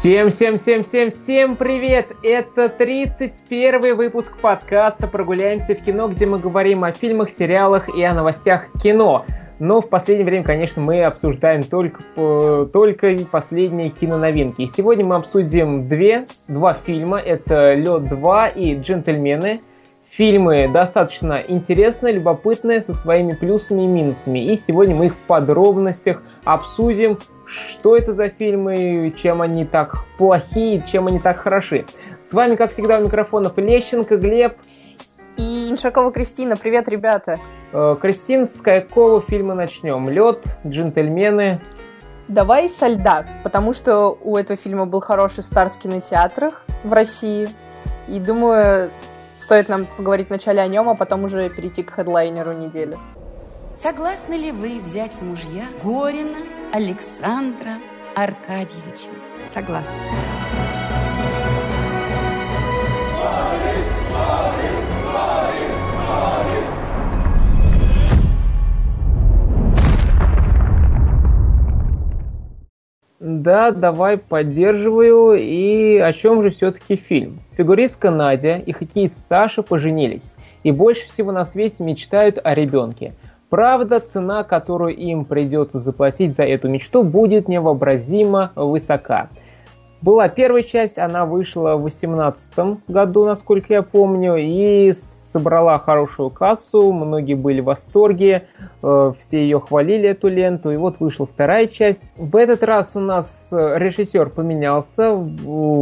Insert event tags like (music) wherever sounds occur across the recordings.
Всем, всем, всем, всем, всем привет! Это 31 выпуск подкаста «Прогуляемся в кино», где мы говорим о фильмах, сериалах и о новостях кино. Но в последнее время, конечно, мы обсуждаем только, только последние киноновинки. Сегодня мы обсудим две, два фильма. Это «Лед 2» и «Джентльмены». Фильмы достаточно интересные, любопытные, со своими плюсами и минусами. И сегодня мы их в подробностях обсудим, что это за фильмы, чем они так плохие, чем они так хороши. С вами, как всегда, у микрофонов Лещенко, Глеб. И Иншакова Кристина. Привет, ребята. Э, Кристин, с какого фильма начнем? Лед, джентльмены. Давай со льда, потому что у этого фильма был хороший старт в кинотеатрах в России. И думаю, Стоит нам поговорить вначале о нем, а потом уже перейти к хедлайнеру недели. Согласны ли вы взять в мужья Горина Александра Аркадьевича? Согласна. Да, давай, поддерживаю. И о чем же все-таки фильм? Фигуристка Надя и хоккеист Саша поженились. И больше всего на свете мечтают о ребенке. Правда, цена, которую им придется заплатить за эту мечту, будет невообразимо высока. Была первая часть, она вышла в 2018 году, насколько я помню, и собрала хорошую кассу, многие были в восторге, э, все ее хвалили, эту ленту, и вот вышла вторая часть. В этот раз у нас э, режиссер поменялся,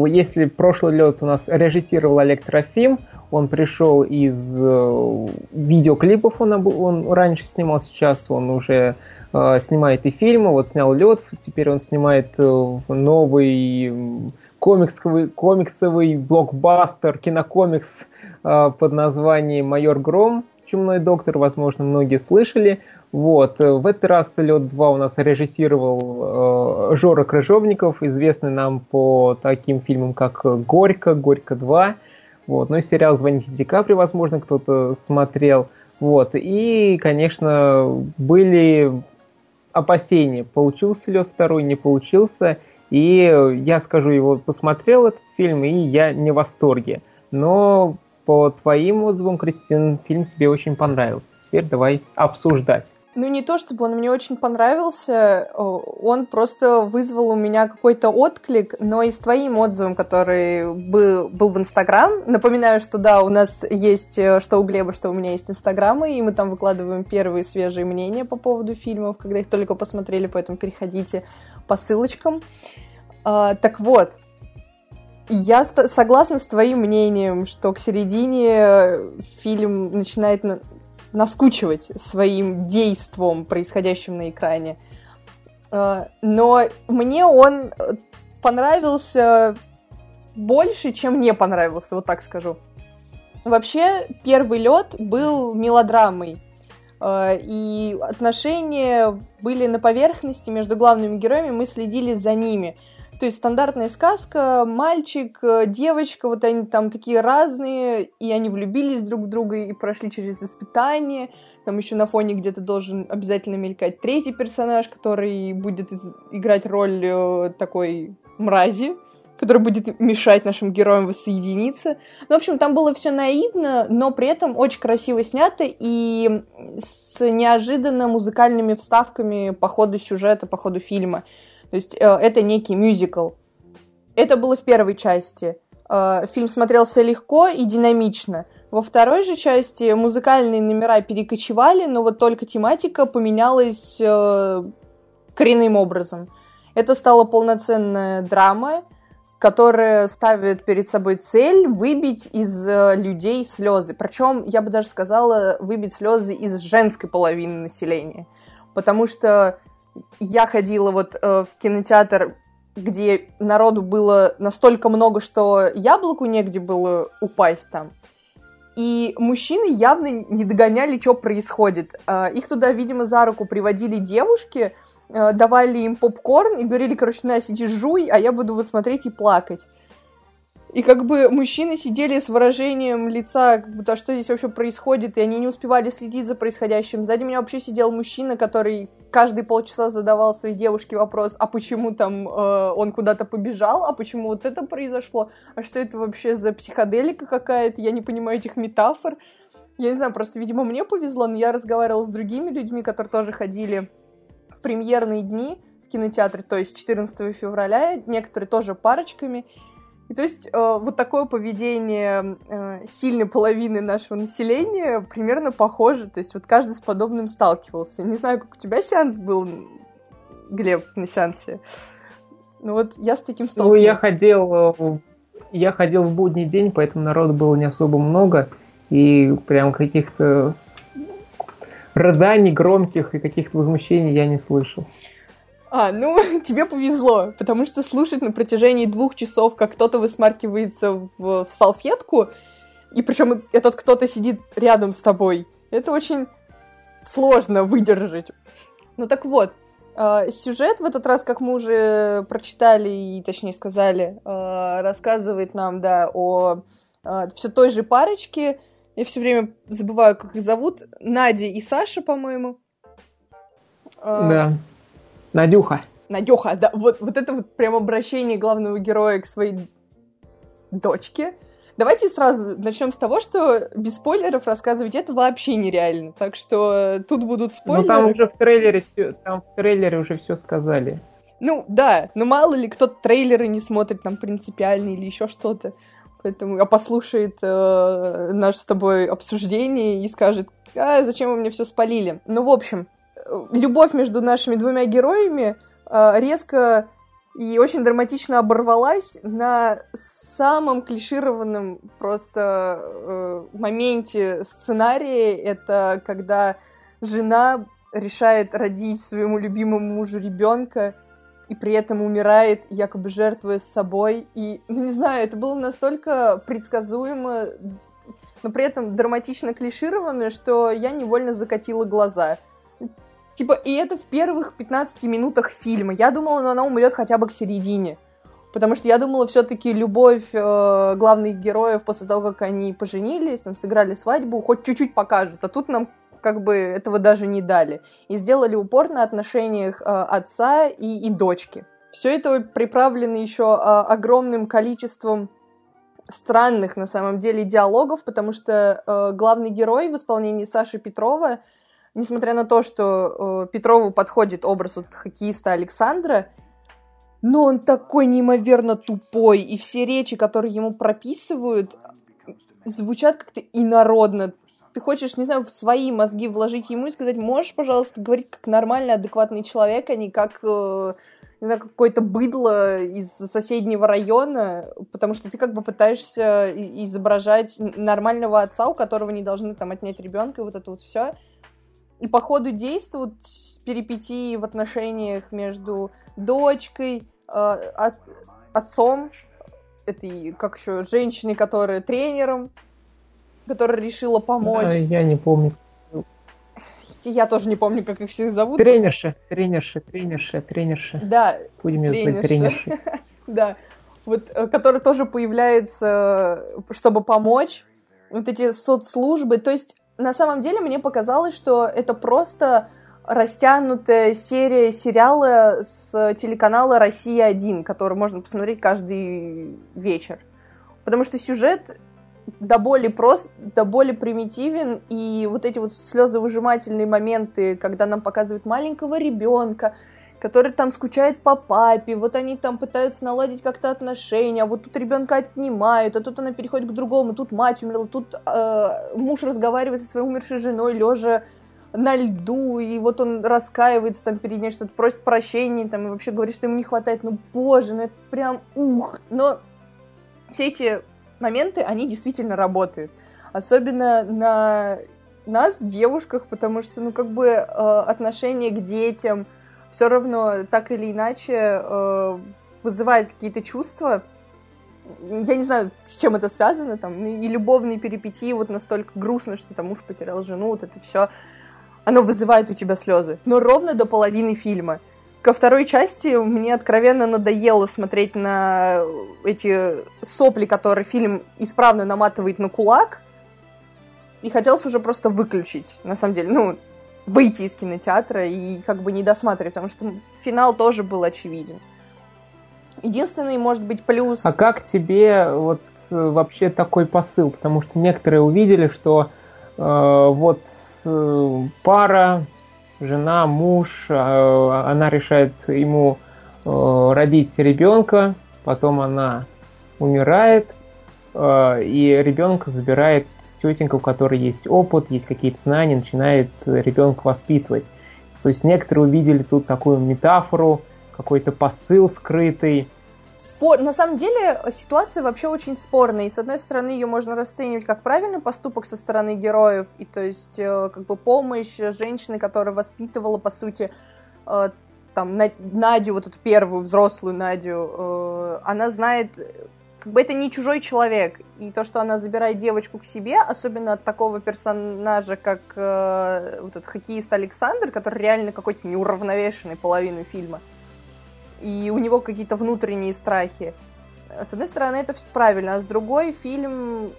если прошлый лед у нас режиссировал Олег Трофим, он пришел из э, видеоклипов, он, он раньше снимал, сейчас он уже э, снимает и фильмы, вот снял лед, теперь он снимает э, новый комиксовый, комиксовый блокбастер, кинокомикс под названием «Майор Гром», «Чумной доктор», возможно, многие слышали. Вот. В этот раз «Лед 2» у нас режиссировал э, Жора Крыжовников, известный нам по таким фильмам, как «Горько», «Горько 2». Вот. Ну и сериал «Звоните Ди Капри», возможно, кто-то смотрел. Вот. И, конечно, были опасения, получился ли второй, не получился. И я скажу, его посмотрел этот фильм, и я не в восторге. Но по твоим отзывам, Кристин, фильм тебе очень понравился. Теперь давай обсуждать. Ну, не то, чтобы он мне очень понравился, он просто вызвал у меня какой-то отклик, но и с твоим отзывом, который был, в Инстаграм. Напоминаю, что да, у нас есть э, что у Глеба, что у меня есть Инстаграмы, и мы там выкладываем первые свежие мнения по поводу фильмов, когда их только посмотрели, поэтому переходите по ссылочкам. А, так вот, я согласна с твоим мнением, что к середине фильм начинает на наскучивать своим действом, происходящим на экране. А, но мне он понравился больше, чем не понравился, вот так скажу. Вообще, первый лед был мелодрамой. Э, и отношения были на поверхности между главными героями, мы следили за ними. То есть стандартная сказка, мальчик, э, девочка, вот они там такие разные, и они влюбились друг в друга и прошли через испытания. Там еще на фоне где-то должен обязательно мелькать третий персонаж, который будет играть роль э, такой мрази, который будет мешать нашим героям воссоединиться. Ну, в общем, там было все наивно, но при этом очень красиво снято и с неожиданно музыкальными вставками по ходу сюжета, по ходу фильма. То есть э, это некий мюзикл. Это было в первой части. Э, фильм смотрелся легко и динамично. Во второй же части музыкальные номера перекочевали, но вот только тематика поменялась э, коренным образом. Это стала полноценная драма, которая ставит перед собой цель выбить из э, людей слезы. Причем, я бы даже сказала, выбить слезы из женской половины населения. Потому что я ходила вот э, в кинотеатр, где народу было настолько много, что яблоку негде было упасть там. И мужчины явно не догоняли, что происходит. Э, их туда, видимо, за руку приводили девушки, Э, давали им попкорн и говорили, короче, на, сиди, жуй, а я буду вот смотреть и плакать. И как бы мужчины сидели с выражением лица, как будто что здесь вообще происходит, и они не успевали следить за происходящим. Сзади меня вообще сидел мужчина, который каждые полчаса задавал своей девушке вопрос, а почему там э, он куда-то побежал, а почему вот это произошло, а что это вообще за психоделика какая-то, я не понимаю этих метафор. Я не знаю, просто, видимо, мне повезло, но я разговаривала с другими людьми, которые тоже ходили в премьерные дни в кинотеатре, то есть 14 февраля, некоторые тоже парочками, и то есть э, вот такое поведение э, сильной половины нашего населения примерно похоже. То есть вот каждый с подобным сталкивался. Не знаю, как у тебя сеанс был, Глеб, на сеансе. Ну вот я с таким столкнулся. Ну, я ходил, э, я ходил в будний день, поэтому народу было не особо много. И прям каких-то рыданий громких и каких-то возмущений я не слышал. А, ну, (laughs) тебе повезло, потому что слушать на протяжении двух часов, как кто-то высмаркивается в, в салфетку, и причем этот кто-то сидит рядом с тобой, это очень сложно выдержать. Ну так вот, э, сюжет в этот раз, как мы уже прочитали и, точнее сказали, э, рассказывает нам, да, о э, все той же парочке. Я все время забываю, как их зовут. Надя и Саша, по-моему. Да. Надюха. Надюха, да, вот, вот это вот прям обращение главного героя к своей дочке. Давайте сразу начнем с того, что без спойлеров рассказывать это вообще нереально. Так что тут будут спойлеры. Ну там уже в трейлере все, там в трейлере уже все сказали. Ну да, но мало ли кто-то трейлеры не смотрит там принципиально или еще что-то. Поэтому а послушает э, наше с тобой обсуждение и скажет, а зачем вы мне все спалили. Ну, в общем, любовь между нашими двумя героями э, резко и очень драматично оборвалась на самом клишированном просто э, моменте сценария. Это когда жена решает родить своему любимому мужу ребенка и при этом умирает, якобы жертвуя собой. И, ну не знаю, это было настолько предсказуемо, но при этом драматично клишированно, что я невольно закатила глаза. Типа, и это в первых 15 минутах фильма. Я думала, ну, она умрет хотя бы к середине. Потому что я думала, все-таки любовь э, главных героев после того, как они поженились, там, сыграли свадьбу, хоть чуть-чуть покажут. А тут нам как бы этого даже не дали. И сделали упор на отношениях э, отца и, и дочки. Все это приправлено еще э, огромным количеством странных, на самом деле, диалогов, потому что э, главный герой в исполнении Саши Петрова несмотря на то, что э, Петрову подходит образ вот хоккеиста Александра, но он такой неимоверно тупой, и все речи, которые ему прописывают, звучат как-то инородно. Ты хочешь, не знаю, в свои мозги вложить ему и сказать, можешь, пожалуйста, говорить как нормальный, адекватный человек, а не как, э, не знаю, какое-то быдло из соседнего района, потому что ты как бы пытаешься изображать нормального отца, у которого не должны там отнять ребенка, и вот это вот все. И по ходу действуют перипетии в отношениях между дочкой, э, от, отцом, этой, как еще, женщиной, которая тренером, которая решила помочь. Да, я не помню. Я тоже не помню, как их всех зовут. Тренерша, тренерша, тренерша, тренерша. Да. Будем ее звать тренершей. (laughs) Да. Вот, э, который тоже появляется, чтобы помочь. Вот эти соцслужбы. То есть на самом деле мне показалось, что это просто растянутая серия сериала с телеканала «Россия-1», который можно посмотреть каждый вечер. Потому что сюжет до боли прост, до боли примитивен, и вот эти вот слезовыжимательные моменты, когда нам показывают маленького ребенка, который там скучает по папе, вот они там пытаются наладить как-то отношения, а вот тут ребенка отнимают, а тут она переходит к другому, тут мать умерла, тут э, муж разговаривает со своей умершей женой, лежа на льду, и вот он раскаивается там перед ней, что-то просит прощения, там, и вообще говорит, что ему не хватает, ну, боже, ну, это прям ух, но все эти моменты, они действительно работают, особенно на нас, девушках, потому что, ну, как бы э, отношение к детям – все равно так или иначе э, вызывает какие-то чувства. Я не знаю, с чем это связано, там, и любовные перипетии вот настолько грустно, что там муж потерял жену, вот это все, оно вызывает у тебя слезы. Но ровно до половины фильма. ко второй части мне откровенно надоело смотреть на эти сопли, которые фильм исправно наматывает на кулак. И хотелось уже просто выключить, на самом деле. Ну, выйти из кинотеатра и как бы не досматривать, потому что финал тоже был очевиден. Единственный, может быть, плюс... А как тебе вот э, вообще такой посыл? Потому что некоторые увидели, что э, вот э, пара, жена, муж, э, она решает ему э, родить ребенка, потом она умирает, э, и ребенка забирает тетенька, у которой есть опыт, есть какие-то знания, начинает ребенка воспитывать. То есть некоторые увидели тут такую метафору, какой-то посыл скрытый. Спор... На самом деле ситуация вообще очень спорная. И с одной стороны ее можно расценивать как правильный поступок со стороны героев, и то есть э, как бы помощь женщины, которая воспитывала, по сути, э, там Надю, вот эту первую взрослую Надю, э, она знает как бы это не чужой человек. И то, что она забирает девочку к себе, особенно от такого персонажа, как э, вот этот хоккеист Александр, который реально какой-то неуравновешенный половину фильма, и у него какие-то внутренние страхи. С одной стороны, это все правильно, а с другой фильм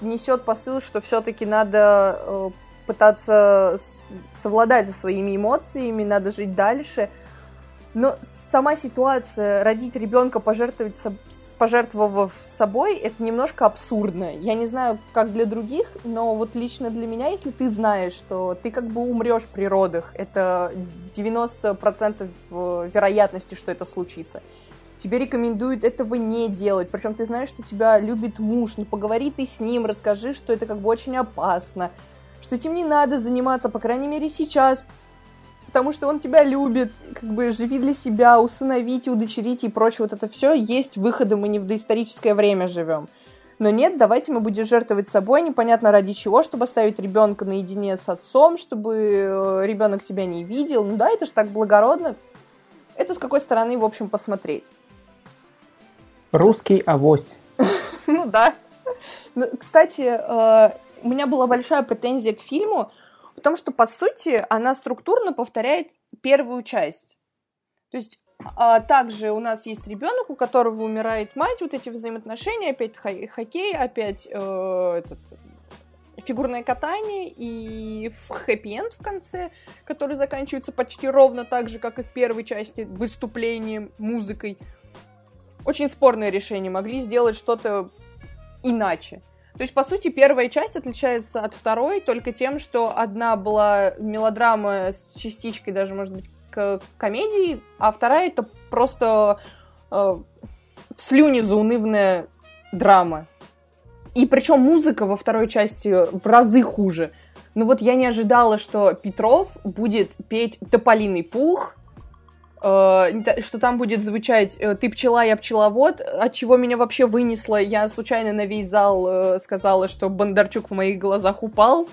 несет посыл, что все-таки надо э, пытаться совладать со своими эмоциями, надо жить дальше. Но сама ситуация родить ребенка, пожертвовать пожертвовав собой, это немножко абсурдно. Я не знаю, как для других, но вот лично для меня, если ты знаешь, что ты как бы умрешь при родах, это 90% вероятности, что это случится, тебе рекомендуют этого не делать. Причем ты знаешь, что тебя любит муж, ну поговори ты с ним, расскажи, что это как бы очень опасно, что этим не надо заниматься, по крайней мере сейчас, потому что он тебя любит, как бы живи для себя, усыновить, удочерить и прочее, вот это все есть выходы, мы не в доисторическое время живем. Но нет, давайте мы будем жертвовать собой, непонятно ради чего, чтобы оставить ребенка наедине с отцом, чтобы э, ребенок тебя не видел. Ну да, это же так благородно. Это с какой стороны, в общем, посмотреть. Русский авось. (laughs) Ну да. Ну, кстати, э, у меня была большая претензия к фильму, том, что, по сути, она структурно повторяет первую часть. То есть а также у нас есть ребенок, у которого умирает мать, вот эти взаимоотношения, опять хоккей, опять э, этот, фигурное катание и хэппи-энд в конце, который заканчивается почти ровно так же, как и в первой части, выступлением, музыкой. Очень спорное решение, могли сделать что-то иначе. То есть, по сути, первая часть отличается от второй только тем, что одна была мелодрама с частичкой даже, может быть, к комедии, а вторая это просто э, в заунывная драма. И причем музыка во второй части в разы хуже. Ну вот я не ожидала, что Петров будет петь «Тополиный пух», что там будет звучать э, «ты пчела, я пчеловод», от чего меня вообще вынесло. Я случайно на весь зал э, сказала, что Бондарчук в моих глазах упал.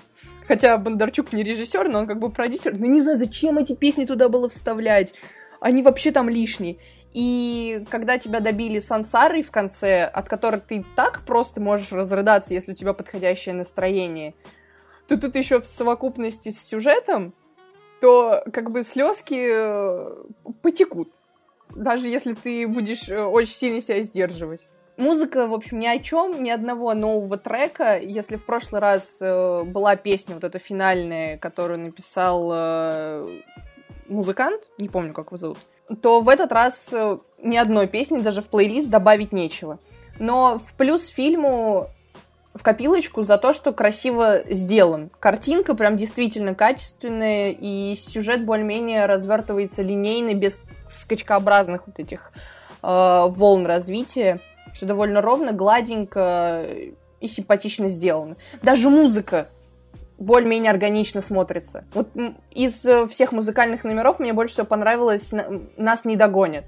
Хотя Бондарчук не режиссер, но он как бы продюсер. Но не знаю, зачем эти песни туда было вставлять. Они вообще там лишние. И когда тебя добили сансарой в конце, от которой ты так просто можешь разрыдаться, если у тебя подходящее настроение, то тут еще в совокупности с сюжетом то как бы слезки э, потекут. Даже если ты будешь э, очень сильно себя сдерживать. Музыка, в общем, ни о чем, ни одного нового трека. Если в прошлый раз э, была песня вот эта финальная, которую написал э, музыкант, не помню, как его зовут, то в этот раз э, ни одной песни даже в плейлист добавить нечего. Но в плюс фильму в копилочку за то, что красиво сделан. Картинка прям действительно качественная, и сюжет более-менее развертывается линейно, без скачкообразных вот этих э, волн развития. Все довольно ровно, гладенько и симпатично сделано. Даже музыка более-менее органично смотрится. Вот из всех музыкальных номеров мне больше всего понравилось «Нас не догонят».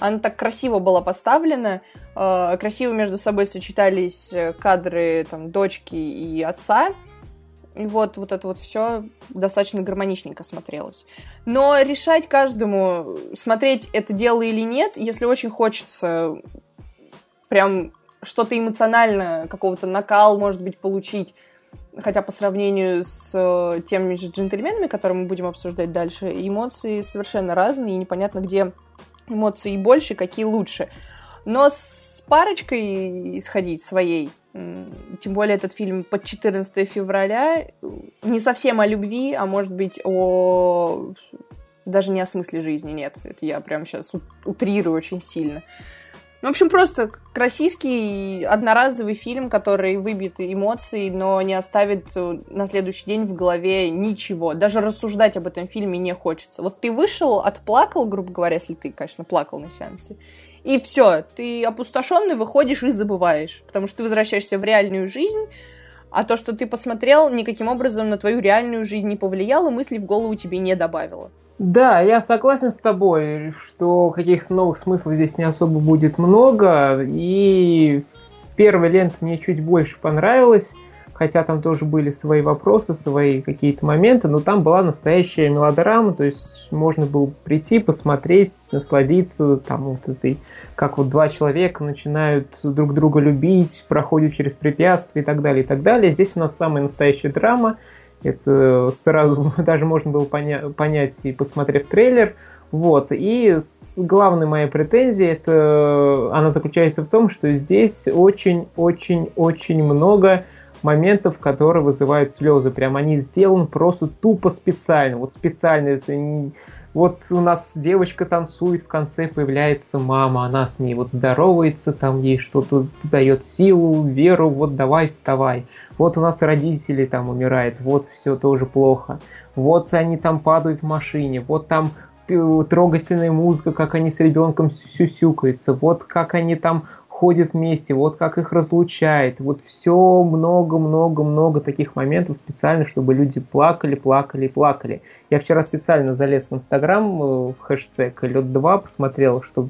Она так красиво была поставлена, э, красиво между собой сочетались э, кадры там, дочки и отца. И вот, вот это вот все достаточно гармоничненько смотрелось. Но решать каждому, смотреть это дело или нет, если очень хочется прям что-то эмоционально, какого-то накал, может быть, получить, хотя по сравнению с э, теми же джентльменами, которые мы будем обсуждать дальше, эмоции совершенно разные, и непонятно, где эмоции больше, какие лучше. Но с парочкой исходить своей, тем более этот фильм под 14 февраля, не совсем о любви, а может быть о... даже не о смысле жизни, нет, это я прям сейчас утрирую очень сильно. Ну, в общем, просто российский одноразовый фильм, который выбьет эмоции, но не оставит э, на следующий день в голове ничего. Даже рассуждать об этом фильме не хочется. Вот ты вышел, отплакал, грубо говоря, если ты, конечно, плакал на сеансе, и все, ты опустошенный выходишь и забываешь, потому что ты возвращаешься в реальную жизнь, а то, что ты посмотрел, никаким образом на твою реальную жизнь не повлияло, мысли в голову тебе не добавило. Да, я согласен с тобой, что каких-то новых смыслов здесь не особо будет много. И первая лента мне чуть больше понравилась, хотя там тоже были свои вопросы, свои какие-то моменты, но там была настоящая мелодрама, то есть можно было прийти, посмотреть, насладиться там вот этой, как вот два человека начинают друг друга любить, проходят через препятствия и так далее, и так далее. Здесь у нас самая настоящая драма, это сразу (laughs) даже можно было поня- понять и посмотрев трейлер. Вот. И главная моя претензия, это она заключается в том, что здесь очень-очень-очень много моментов, которые вызывают слезы. Прям они сделаны просто тупо специально. Вот специально это вот у нас девочка танцует, в конце появляется мама, она с ней вот здоровается, там ей что-то дает силу, веру, вот давай, вставай. Вот у нас родители там умирают, вот все тоже плохо. Вот они там падают в машине, вот там трогательная музыка, как они с ребенком сюсюкаются, вот как они там ходят вместе, вот как их разлучает, вот все много-много-много таких моментов специально, чтобы люди плакали, плакали, плакали. Я вчера специально залез в Инстаграм э, в хэштег лед 2 посмотрел, что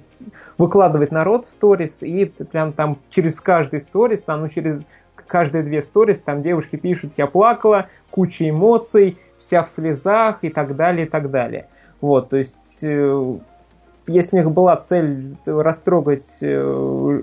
выкладывает народ в сторис, и прям там через каждый сторис, там, ну, через каждые две сторис, там девушки пишут, я плакала, куча эмоций, вся в слезах и так далее, и так далее. Вот, то есть э, если у них была цель растрогать э,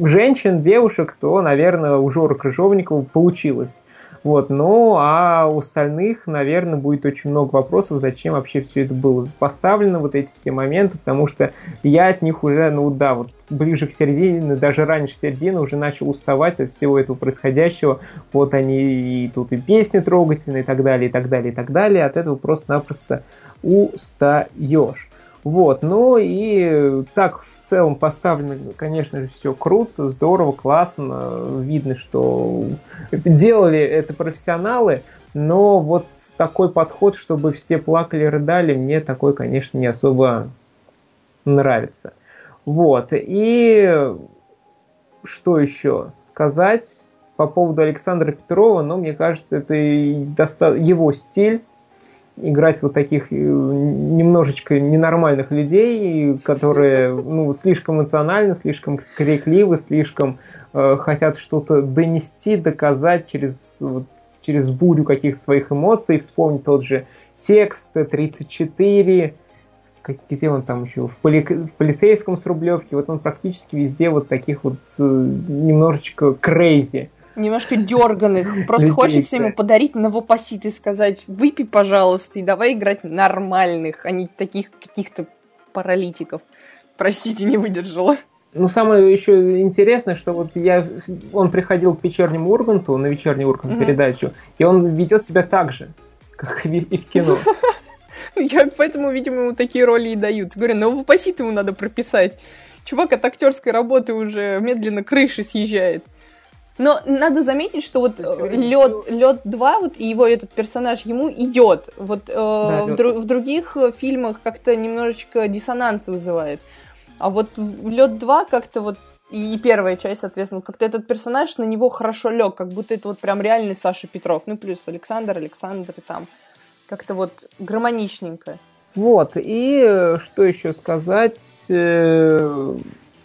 женщин, девушек, то, наверное, у Жора Крыжовникова получилось. Вот, ну, а у остальных, наверное, будет очень много вопросов, зачем вообще все это было поставлено, вот эти все моменты, потому что я от них уже, ну да, вот ближе к середине, даже раньше середины уже начал уставать от всего этого происходящего. Вот они и тут и песни трогательные и так далее, и так далее, и так далее. От этого просто-напросто устаешь. Вот, ну и так в целом поставлено, конечно же, все круто, здорово, классно. Видно, что делали это профессионалы, но вот такой подход, чтобы все плакали, рыдали, мне такой, конечно, не особо нравится. Вот, и что еще сказать по поводу Александра Петрова, ну, мне кажется, это его стиль, играть вот таких э, немножечко ненормальных людей, которые ну, слишком эмоциональны, слишком крикливы, слишком э, хотят что-то донести, доказать через, вот, через бурю каких-то своих эмоций. Вспомнить тот же текст 34, как, где он там еще, в, поли, в полицейском с Рублевки, вот он практически везде вот таких вот э, немножечко крейзи немножко дерганых. Просто хочется ему подарить новопосит и сказать, выпей, пожалуйста, и давай играть нормальных, а не таких каких-то паралитиков. Простите, не выдержала. Ну, самое еще интересное, что вот я, он приходил к вечернему Урганту, на вечерний Ургант mm-hmm. передачу, и он ведет себя так же, как и в кино. (laughs) Я поэтому, видимо, ему такие роли и дают. Говорю, новопосит ему надо прописать. Чувак от актерской работы уже медленно крыши съезжает. Но надо заметить, что вот лед, лед 2, вот его этот персонаж ему идет. Вот э, да, в, дру, в других фильмах как-то немножечко диссонанс вызывает. А вот лед 2 как-то вот и первая часть, соответственно, как-то этот персонаж на него хорошо лег, как будто это вот прям реальный Саша Петров. Ну, плюс Александр, Александр там. Как-то вот гармоничненько. Вот, и что еще сказать?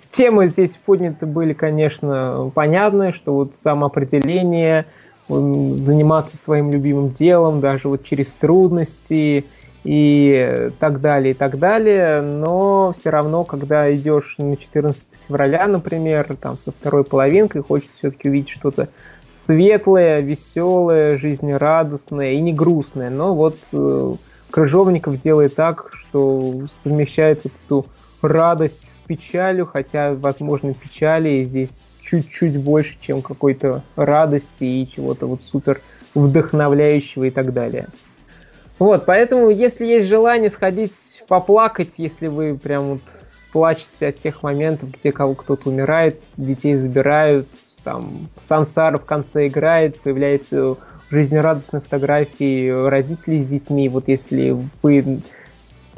Темы здесь подняты были, конечно, понятные, что вот самоопределение, заниматься своим любимым делом, даже вот через трудности, и так далее, и так далее, но все равно, когда идешь на 14 февраля, например, там со второй половинкой, хочется все-таки увидеть что-то светлое, веселое, жизнерадостное и не грустное. Но вот э, Крыжовников делает так, что совмещает вот эту радость с печалью, хотя, возможно, печали здесь чуть-чуть больше, чем какой-то радости и чего-то вот супер вдохновляющего и так далее. Вот, поэтому, если есть желание сходить поплакать, если вы прям вот плачете от тех моментов, где кого кто-то умирает, детей забирают, там Сансара в конце играет, появляется жизнерадостные фотографии родителей с детьми. Вот если вы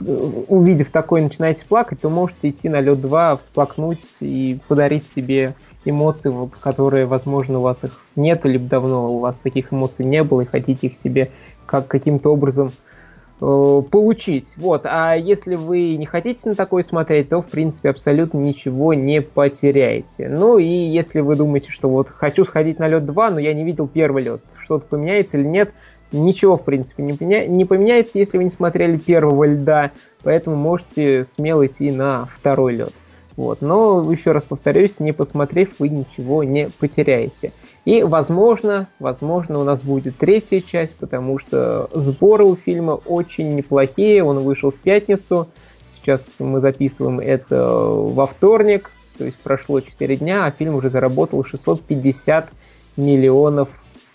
увидев такое, начинаете плакать, то можете идти на лед 2, всплакнуть и подарить себе эмоции, вот, которые, возможно, у вас их нет, либо давно у вас таких эмоций не было, и хотите их себе как каким-то образом э, получить. Вот. А если вы не хотите на такое смотреть, то, в принципе, абсолютно ничего не потеряете. Ну и если вы думаете, что вот хочу сходить на лед 2, но я не видел первый лед, что-то поменяется или нет – ничего, в принципе, не, поменя... не поменяется, если вы не смотрели первого льда, поэтому можете смело идти на второй лед. Вот. Но, еще раз повторюсь, не посмотрев, вы ничего не потеряете. И, возможно, возможно, у нас будет третья часть, потому что сборы у фильма очень неплохие. Он вышел в пятницу. Сейчас мы записываем это во вторник, то есть прошло 4 дня, а фильм уже заработал 650 миллионов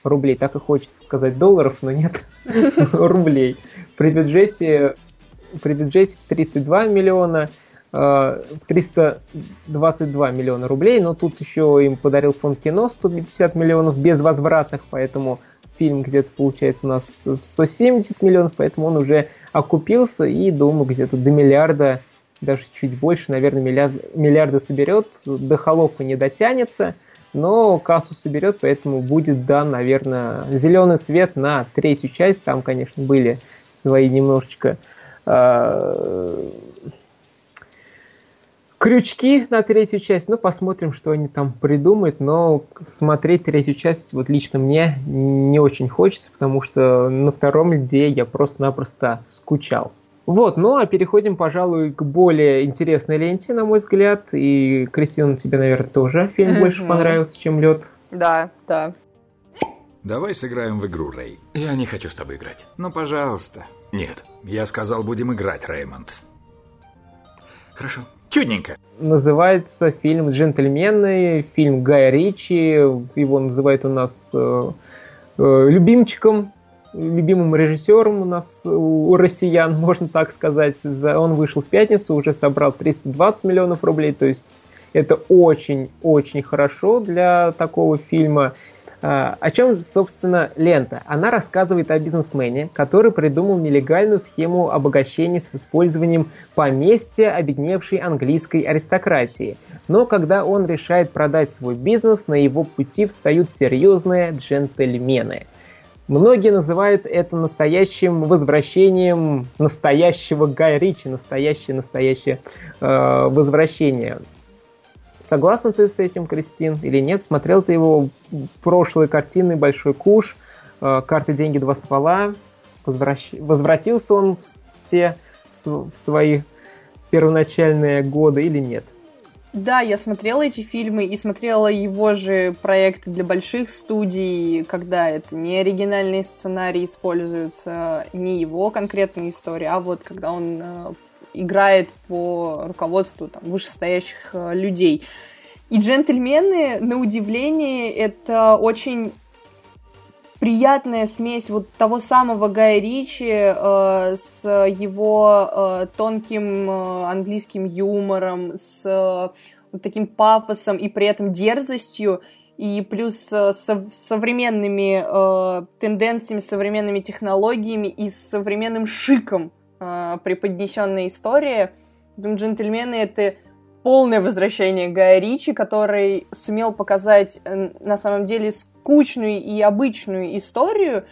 рублей. Так и хочется сказать долларов, но нет (laughs) рублей. При бюджете, при бюджете в 32 миллиона, э, в 322 миллиона рублей, но тут еще им подарил фонд кино 150 миллионов безвозвратных, поэтому фильм где-то получается у нас в 170 миллионов, поэтому он уже окупился и, думаю, где-то до миллиарда, даже чуть больше, наверное, миллиард, миллиарда соберет, до холопа не дотянется – но кассу соберет, поэтому будет дан, наверное, зеленый свет на третью часть. Там, конечно, были свои немножечко э, крючки на третью часть. Ну, посмотрим, что они там придумают. Но смотреть третью часть вот лично мне не очень хочется, потому что на втором льде я просто-напросто скучал. Вот, ну а переходим, пожалуй, к более интересной ленте, на мой взгляд. И, Кристина, тебе, наверное, тоже фильм mm-hmm. больше понравился, чем лед. Да, да. Давай сыграем в игру, Рэй. Я не хочу с тобой играть. Ну, пожалуйста. Нет. Я сказал, будем играть, Реймонд. Хорошо. Чудненько. Называется фильм «Джентльмены», фильм Гая Ричи. Его называют у нас э, э, любимчиком любимым режиссером у нас, у россиян, (laughs) можно так сказать. Он вышел в пятницу, уже собрал 320 миллионов рублей, то есть это очень-очень хорошо для такого фильма. А, о чем, собственно, лента? Она рассказывает о бизнесмене, который придумал нелегальную схему обогащения с использованием поместья обедневшей английской аристократии. Но когда он решает продать свой бизнес, на его пути встают серьезные джентльмены – Многие называют это настоящим возвращением настоящего Гая Ричи, настоящее-настоящее э, возвращение. Согласна ты с этим, Кристин, или нет? Смотрел ты его прошлые картины «Большой куш», э, «Карты, деньги, два ствола». Возвращ... Возвратился он в те в свои первоначальные годы или нет? Да, я смотрела эти фильмы и смотрела его же проекты для больших студий, когда это не оригинальные сценарии используются, не его конкретная история, а вот когда он э, играет по руководству там, вышестоящих э, людей. И «Джентльмены», на удивление, это очень приятная смесь вот того самого Гая Ричи э, с его э, тонким э, английским юмором, с э, вот таким пафосом и при этом дерзостью, и плюс э, со современными э, тенденциями, современными технологиями и современным шиком э, преподнесенная история. Думаю, джентльмены это полное возвращение Гая Ричи, который сумел показать э, на самом деле скучную и обычную историю,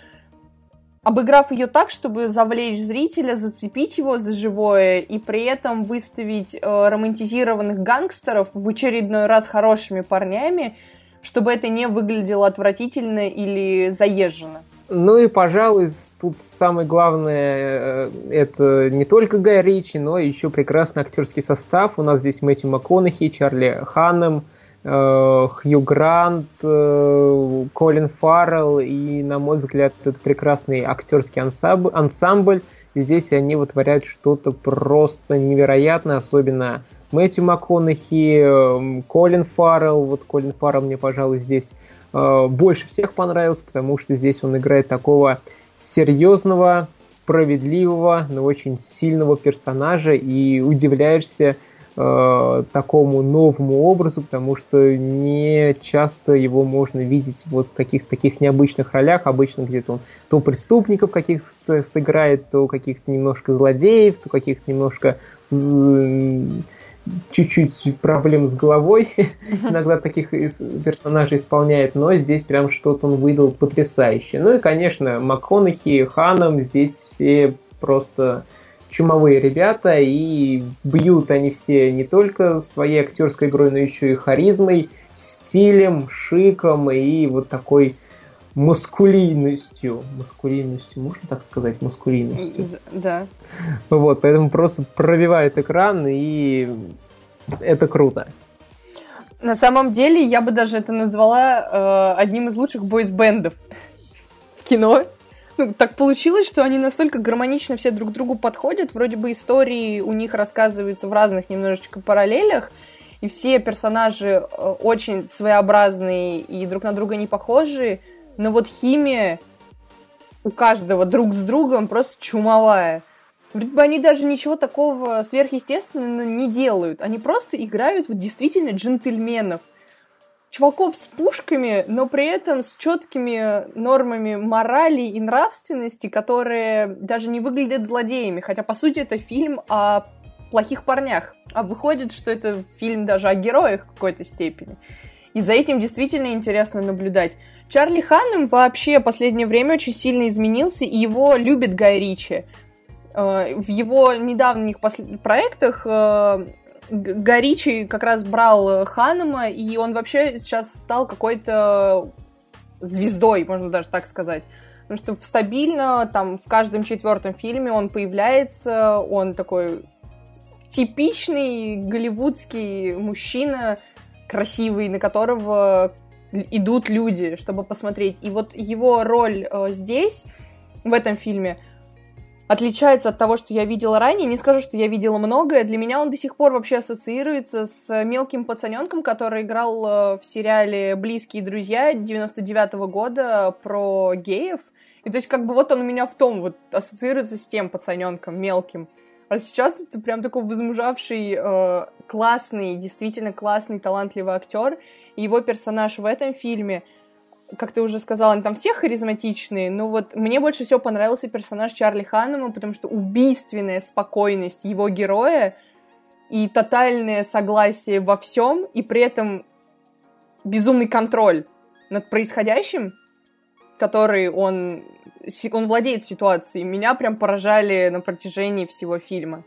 обыграв ее так, чтобы завлечь зрителя, зацепить его за живое и при этом выставить э, романтизированных гангстеров в очередной раз хорошими парнями, чтобы это не выглядело отвратительно или заезженно. Ну и, пожалуй, тут самое главное, э, это не только Гай Ричи, но еще прекрасный актерский состав. У нас здесь Мэтью МакКонахи, Чарли Ханнем, Хью Грант, э, Колин Фаррелл и, на мой взгляд, это прекрасный актерский ансамбль. И здесь они вытворяют что-то просто невероятное, особенно Мэтью МакКонахи, Колин Фаррелл. Вот Колин Фаррелл мне, пожалуй, здесь Э, больше всех понравился, потому что здесь он играет такого серьезного, справедливого, но очень сильного персонажа, и удивляешься э, такому новому образу, потому что не часто его можно видеть вот в каких-то таких необычных ролях. Обычно где-то он то преступников каких-то сыграет, то каких-то немножко злодеев, то каких-то немножко чуть-чуть проблем с головой. Иногда таких персонажей исполняет, но здесь прям что-то он выдал потрясающе. Ну и, конечно, МакКонахи, Ханом здесь все просто чумовые ребята, и бьют они все не только своей актерской игрой, но еще и харизмой, стилем, шиком и вот такой маскулинностью. Маскулинностью, можно так сказать, маскулинностью? Да. Вот, поэтому просто пробивает экран, и это круто. На самом деле, я бы даже это назвала э, одним из лучших бойсбендов в кино. Ну, так получилось, что они настолько гармонично все друг другу подходят. Вроде бы истории у них рассказываются в разных немножечко параллелях, и все персонажи э, очень своеобразные и друг на друга не похожие но вот химия у каждого друг с другом просто чумовая. Вроде бы они даже ничего такого сверхъестественного не делают. Они просто играют вот действительно джентльменов. Чуваков с пушками, но при этом с четкими нормами морали и нравственности, которые даже не выглядят злодеями. Хотя, по сути, это фильм о плохих парнях. А выходит, что это фильм даже о героях в какой-то степени. И за этим действительно интересно наблюдать. Чарли Ханнем вообще последнее время очень сильно изменился, и его любит Гай Ричи. Э, в его недавних проектах э, Гай Ричи как раз брал Ханнема, и он вообще сейчас стал какой-то звездой, можно даже так сказать. Потому что стабильно, там, в каждом четвертом фильме он появляется, он такой типичный голливудский мужчина, красивый, на которого идут люди, чтобы посмотреть. И вот его роль э, здесь, в этом фильме, отличается от того, что я видела ранее. Не скажу, что я видела многое. Для меня он до сих пор вообще ассоциируется с мелким пацаненком, который играл э, в сериале «Близкие друзья» 99 -го года про геев. И то есть как бы вот он у меня в том вот ассоциируется с тем пацаненком мелким. А сейчас это прям такой возмужавший, э, классный, действительно классный, талантливый актер. И его персонаж в этом фильме, как ты уже сказала, они там все харизматичные, но вот мне больше всего понравился персонаж Чарли Ханнема, потому что убийственная спокойность его героя и тотальное согласие во всем, и при этом безумный контроль над происходящим, который он он владеет ситуацией. Меня прям поражали на протяжении всего фильма.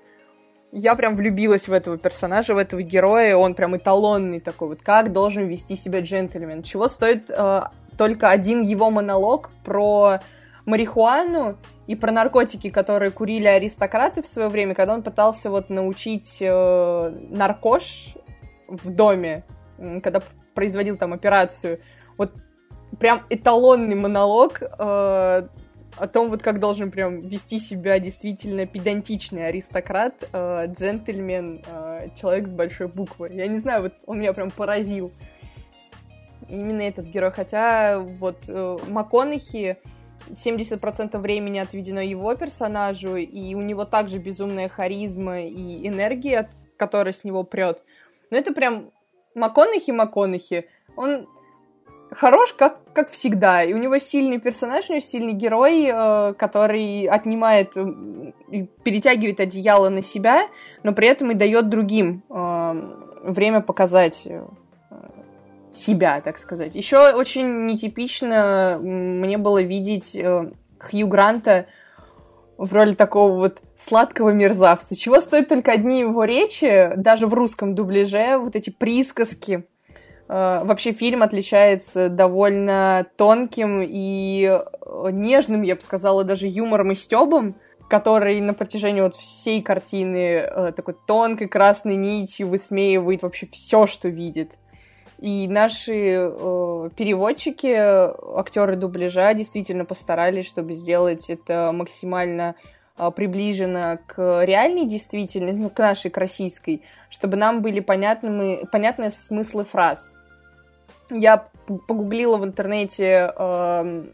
Я прям влюбилась в этого персонажа, в этого героя. Он прям эталонный такой вот, как должен вести себя джентльмен. Чего стоит э, только один его монолог про марихуану и про наркотики, которые курили аристократы в свое время, когда он пытался вот научить э, наркош в доме, когда производил там операцию. Вот прям эталонный монолог э, о том, вот как должен прям вести себя действительно педантичный аристократ, э, джентльмен, э, человек с большой буквы. Я не знаю, вот он меня прям поразил. Именно этот герой. Хотя вот э, МакКонахи 70% времени отведено его персонажу, и у него также безумная харизма и энергия, которая с него прет. Но это прям МакКонахи МакКонахи. Он хорош, как, как всегда. И у него сильный персонаж, у него сильный герой, э, который отнимает и перетягивает одеяло на себя, но при этом и дает другим э, время показать э, себя, так сказать. Еще очень нетипично мне было видеть э, Хью Гранта в роли такого вот сладкого мерзавца. Чего стоят только одни его речи, даже в русском дубляже, вот эти присказки, Э, вообще фильм отличается довольно тонким и э, нежным, я бы сказала, даже юмором и стебом, который на протяжении вот всей картины такой тонкой красной нитью высмеивает вообще все, что видит. И наши э, переводчики, актеры дубляжа действительно постарались, чтобы сделать это максимально э, приближено к реальной действительности, ну, к нашей, к российской, чтобы нам были понятны, понятны смыслы фраз. Я погуглила в интернете э,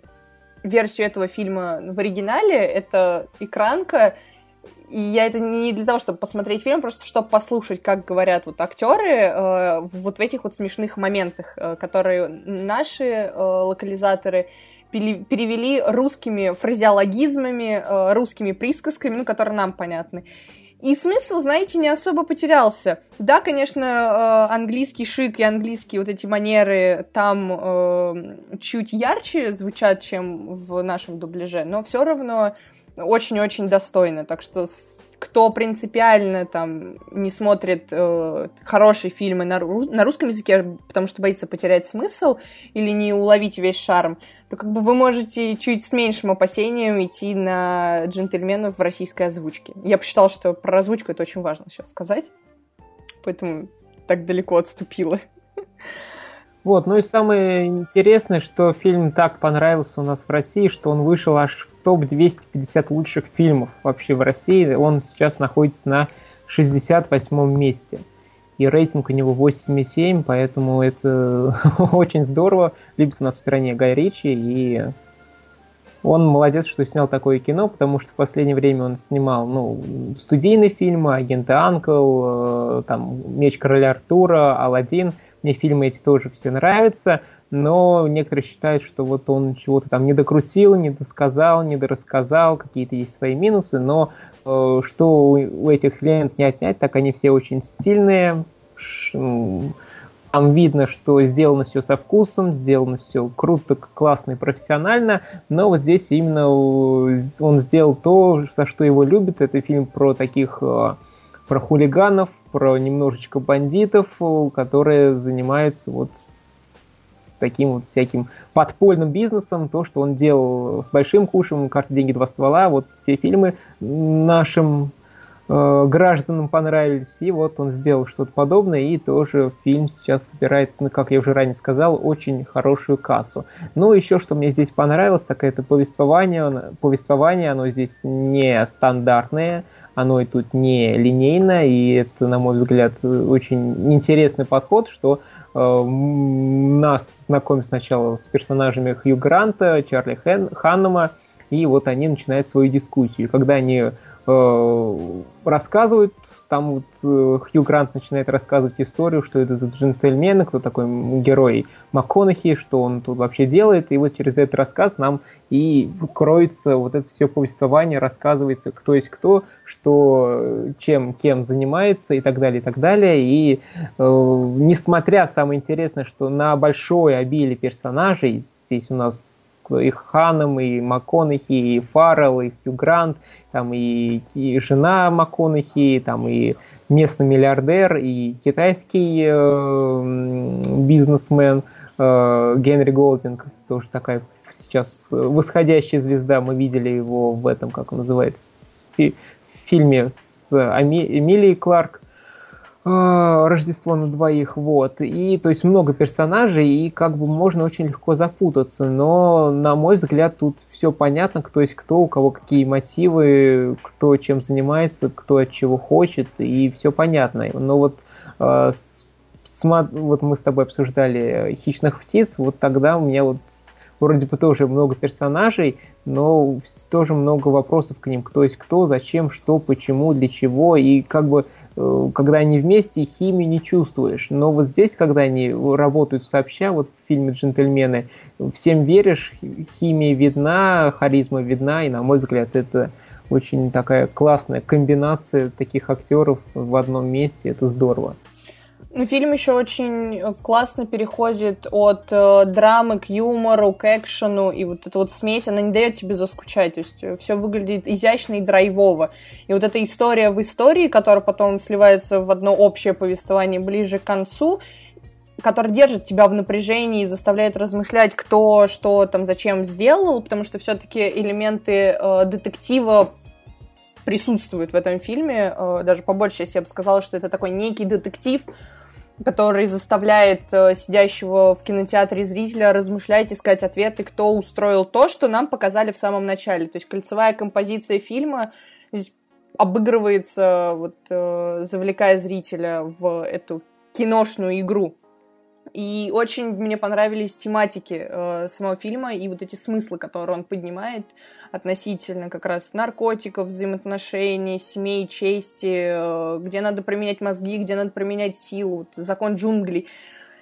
версию этого фильма в оригинале. Это экранка, и я это не для того, чтобы посмотреть фильм, просто чтобы послушать, как говорят вот актеры э, вот в этих вот смешных моментах, э, которые наши э, локализаторы перевели русскими фразеологизмами, э, русскими присказками, ну, которые нам понятны. И смысл, знаете, не особо потерялся. Да, конечно, э, английский шик и английские вот эти манеры там э, чуть ярче звучат, чем в нашем дубляже, но все равно очень-очень достойно. Так что кто принципиально там не смотрит э, хорошие фильмы на, ру- на русском языке, потому что боится потерять смысл или не уловить весь шарм, то как бы вы можете чуть с меньшим опасением идти на джентльменов в российской озвучке. Я посчитала, что про озвучку это очень важно сейчас сказать, поэтому так далеко отступила. Вот, ну и самое интересное, что фильм так понравился у нас в России, что он вышел аж в топ-250 лучших фильмов вообще в России. Он сейчас находится на 68 месте. И рейтинг у него 8,7, поэтому это (laughs) очень здорово. Любит у нас в стране Гай Ричи, и он молодец, что снял такое кино, потому что в последнее время он снимал ну, студийные фильмы, «Агенты Анкл», э, там, «Меч короля Артура», «Аладдин», мне фильмы эти тоже все нравятся, но некоторые считают, что вот он чего-то там не докрутил, не досказал, не дорассказал, какие-то есть свои минусы, но э, что у, у этих лент не отнять, так они все очень стильные, там видно, что сделано все со вкусом, сделано все круто, классно и профессионально, но вот здесь именно он сделал то, за что его любят. Это фильм про таких э, про хулиганов, про немножечко бандитов, э, которые занимаются вот таким вот всяким подпольным бизнесом, то, что он делал с Большим Кушем, «Карта, деньги, два ствола», вот те фильмы нашим гражданам понравились, и вот он сделал что-то подобное, и тоже фильм сейчас собирает, ну, как я уже ранее сказал, очень хорошую кассу. Ну, еще что мне здесь понравилось, так это повествование, повествование, оно здесь не стандартное, оно и тут не линейно, и это, на мой взгляд, очень интересный подход, что э, нас знакомят сначала с персонажами Хью Гранта, Чарли Хэн, Ханнема, и вот они начинают свою дискуссию. Когда они Э, рассказывают, там вот э, Хью Грант начинает рассказывать историю, что это за джентльмены, кто такой герой МакКонахи, что он тут вообще делает, и вот через этот рассказ нам и кроется вот это все повествование, рассказывается, кто есть кто, что чем, кем занимается и так далее, и так далее, и э, несмотря, самое интересное, что на большое обилие персонажей, здесь у нас и Ханом, и МакКонахи, и Фаррелл, и Хью Грант, там и, и жена МакКонахи, там и местный миллиардер, и китайский э, бизнесмен э, Генри Голдинг, тоже такая сейчас восходящая звезда, мы видели его в этом, как он называется, в фильме с Эмилией Кларк, Рождество на двоих, вот. И, то есть, много персонажей, и как бы можно очень легко запутаться, но, на мой взгляд, тут все понятно, кто есть кто, у кого какие мотивы, кто чем занимается, кто от чего хочет, и все понятно. Но вот, э, с, вот мы с тобой обсуждали «Хищных птиц», вот тогда у меня вот вроде бы тоже много персонажей, но тоже много вопросов к ним, кто есть кто, зачем, что, почему, для чего, и как бы Э, когда они вместе, химии не чувствуешь. Но вот здесь, когда они работают сообща, вот в фильме «Джентльмены», всем веришь, химия видна, харизма видна, и, на мой взгляд, это очень такая классная комбинация таких актеров в одном месте, это здорово. Ну, фильм еще очень классно переходит от э, драмы к юмору, к экшену, и вот эта вот смесь, она не дает тебе заскучать, то есть э, все выглядит изящно и драйвово. И вот эта история в истории, которая потом сливается в одно общее повествование ближе к концу, который держит тебя в напряжении и заставляет размышлять, кто что там зачем сделал, потому что все-таки элементы э, детектива присутствуют в этом фильме, э, даже побольше, если я бы сказала, что это такой некий детектив, который заставляет э, сидящего в кинотеатре зрителя размышлять, искать ответы, кто устроил то, что нам показали в самом начале. То есть кольцевая композиция фильма здесь обыгрывается, вот, э, завлекая зрителя в эту киношную игру. И очень мне понравились тематики э, самого фильма и вот эти смыслы, которые он поднимает относительно как раз наркотиков, взаимоотношений, семей, чести, э, где надо применять мозги, где надо применять силу, вот, закон джунглей.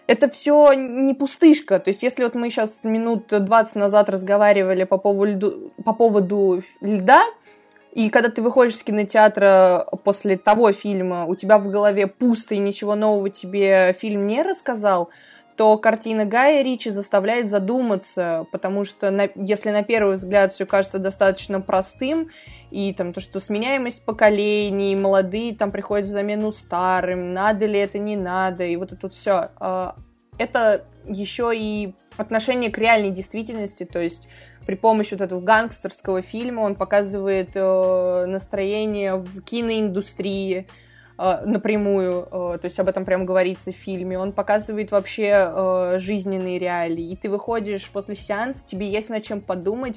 Это все не пустышка. То есть, если вот мы сейчас минут 20 назад разговаривали по поводу, по поводу льда, и когда ты выходишь из кинотеатра после того фильма, у тебя в голове пусто и ничего нового тебе фильм не рассказал, то картина Гая Ричи заставляет задуматься, потому что на, если на первый взгляд все кажется достаточно простым, и там то, что сменяемость поколений, молодые там приходят в замену старым, надо ли это, не надо, и вот это вот все. А, это еще и отношение к реальной действительности, то есть при помощи вот этого гангстерского фильма он показывает э, настроение в киноиндустрии, э, напрямую, э, то есть об этом прямо говорится в фильме. Он показывает вообще э, жизненные реалии. И ты выходишь после сеанса, тебе есть над чем подумать,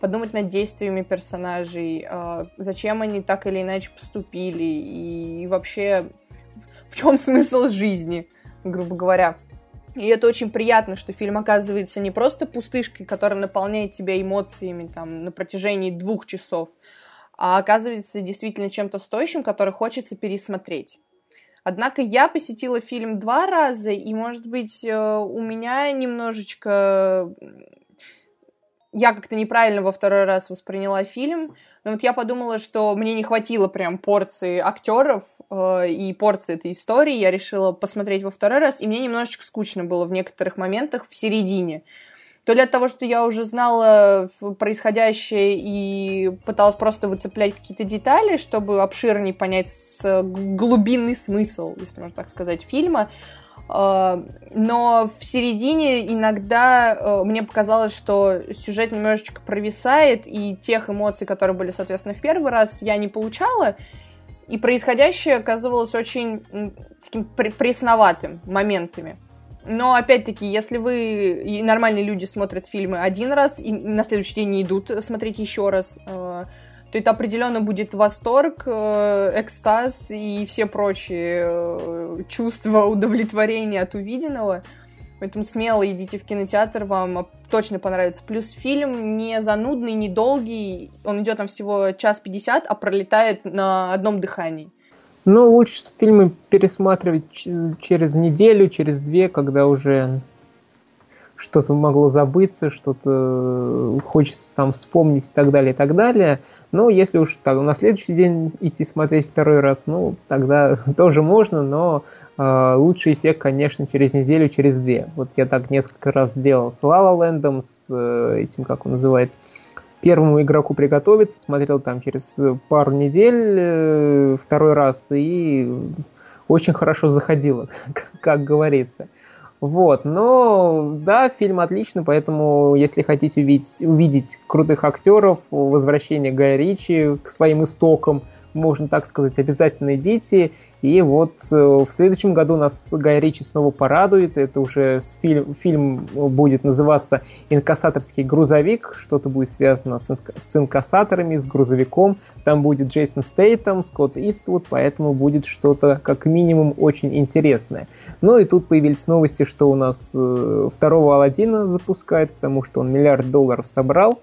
подумать над действиями персонажей, э, зачем они так или иначе поступили, и вообще в чем смысл жизни, грубо говоря. И это очень приятно, что фильм оказывается не просто пустышкой, которая наполняет тебя эмоциями там, на протяжении двух часов, а оказывается действительно чем-то стоящим, который хочется пересмотреть. Однако я посетила фильм два раза, и, может быть, э, у меня немножечко... Я как-то неправильно во второй раз восприняла фильм, но вот я подумала, что мне не хватило прям порции актеров, Э, и порции этой истории я решила посмотреть во второй раз, и мне немножечко скучно было в некоторых моментах в середине. То ли от того, что я уже знала происходящее и пыталась просто выцеплять какие-то детали, чтобы обширнее понять глубинный смысл, если можно так сказать, фильма. Э, но в середине иногда э, мне показалось, что сюжет немножечко провисает, и тех эмоций, которые были, соответственно, в первый раз, я не получала. И происходящее оказывалось очень таким пресноватым моментами. Но, опять-таки, если вы и нормальные люди смотрят фильмы один раз и на следующий день не идут смотреть еще раз, э, то это определенно будет восторг, э, экстаз и все прочие э, чувства удовлетворения от увиденного. Поэтому смело идите в кинотеатр, вам точно понравится. Плюс фильм не занудный, не долгий. Он идет там всего час пятьдесят, а пролетает на одном дыхании. Ну, лучше фильмы пересматривать через неделю, через две, когда уже что-то могло забыться, что-то э, хочется там вспомнить и так далее, и так далее. Но если уж так, на следующий день идти смотреть второй раз, ну, тогда (laughs) тоже можно, но э, лучший эффект, конечно, через неделю, через две. Вот я так несколько раз делал с Лала Лэндом, с э, этим, как он называет, первому игроку приготовиться, смотрел там через пару недель э, второй раз и очень хорошо заходило, (laughs) как говорится. Вот, но да, фильм отличный, поэтому если хотите увидеть, увидеть крутых актеров, возвращение Гая Ричи к своим истокам, можно так сказать, обязательно идите. И вот э, в следующем году нас Гай Ричи снова порадует. Это уже фильм, фильм будет называться «Инкассаторский грузовик». Что-то будет связано с, с инкассаторами, с грузовиком. Там будет Джейсон Стейтом, Скотт Иствуд, поэтому будет что-то как минимум очень интересное. Ну и тут появились новости, что у нас э, второго Алладина запускают, потому что он миллиард долларов собрал.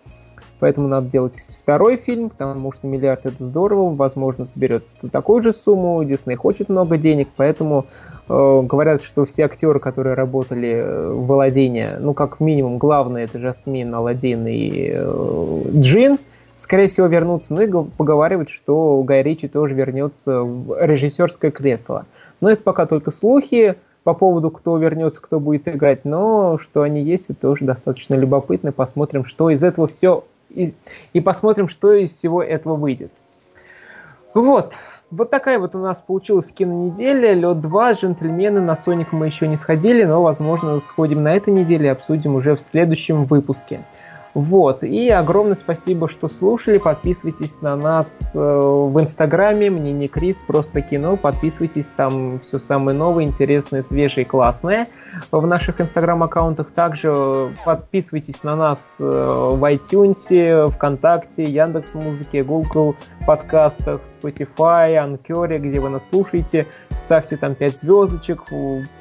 Поэтому надо делать второй фильм, потому что миллиард это здорово, возможно, соберет такую же сумму. Дисней хочет много денег, поэтому э, говорят, что все актеры, которые работали э, в Алладине, ну, как минимум, главное это Жасмин, Алладин и э, Джин, скорее всего, вернутся. Ну и поговаривают, что Гай Ричи тоже вернется в режиссерское кресло. Но это пока только слухи по поводу, кто вернется, кто будет играть, но что они есть, это тоже достаточно любопытно. Посмотрим, что из этого все и, и посмотрим, что из всего этого выйдет. Вот. Вот такая вот у нас получилась кинонеделя. Лед 2, джентльмены. На Соник мы еще не сходили, но, возможно, сходим на этой неделе и обсудим уже в следующем выпуске. Вот, и огромное спасибо, что слушали, подписывайтесь на нас э, в Инстаграме, мне не Крис, просто кино, подписывайтесь, там все самое новое, интересное, свежее классное в наших Инстаграм-аккаунтах. Также подписывайтесь на нас э, в iTunes, ВКонтакте, Яндекс.Музыке, Google подкастах, Spotify, Анкере, где вы нас слушаете. Ставьте там 5 звездочек,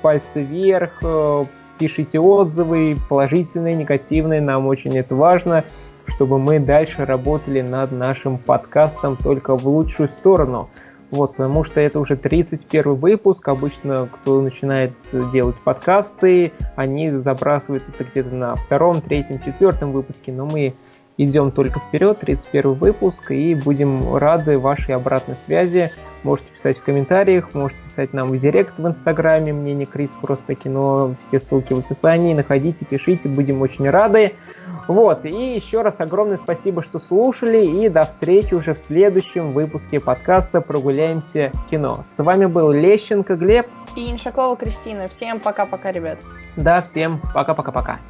пальцы вверх, э, пишите отзывы, положительные, негативные, нам очень это важно, чтобы мы дальше работали над нашим подкастом только в лучшую сторону. Вот, потому что это уже 31 выпуск. Обычно, кто начинает делать подкасты, они забрасывают это где-то на втором, третьем, четвертом выпуске, но мы идем только вперед, 31 выпуск, и будем рады вашей обратной связи. Можете писать в комментариях, можете писать нам в директ в Инстаграме, мне не Крис, просто кино, все ссылки в описании, находите, пишите, будем очень рады. Вот, и еще раз огромное спасибо, что слушали, и до встречи уже в следующем выпуске подкаста «Прогуляемся кино». С вами был Лещенко Глеб и Иншакова Кристина. Всем пока-пока, ребят. Да, всем пока-пока-пока.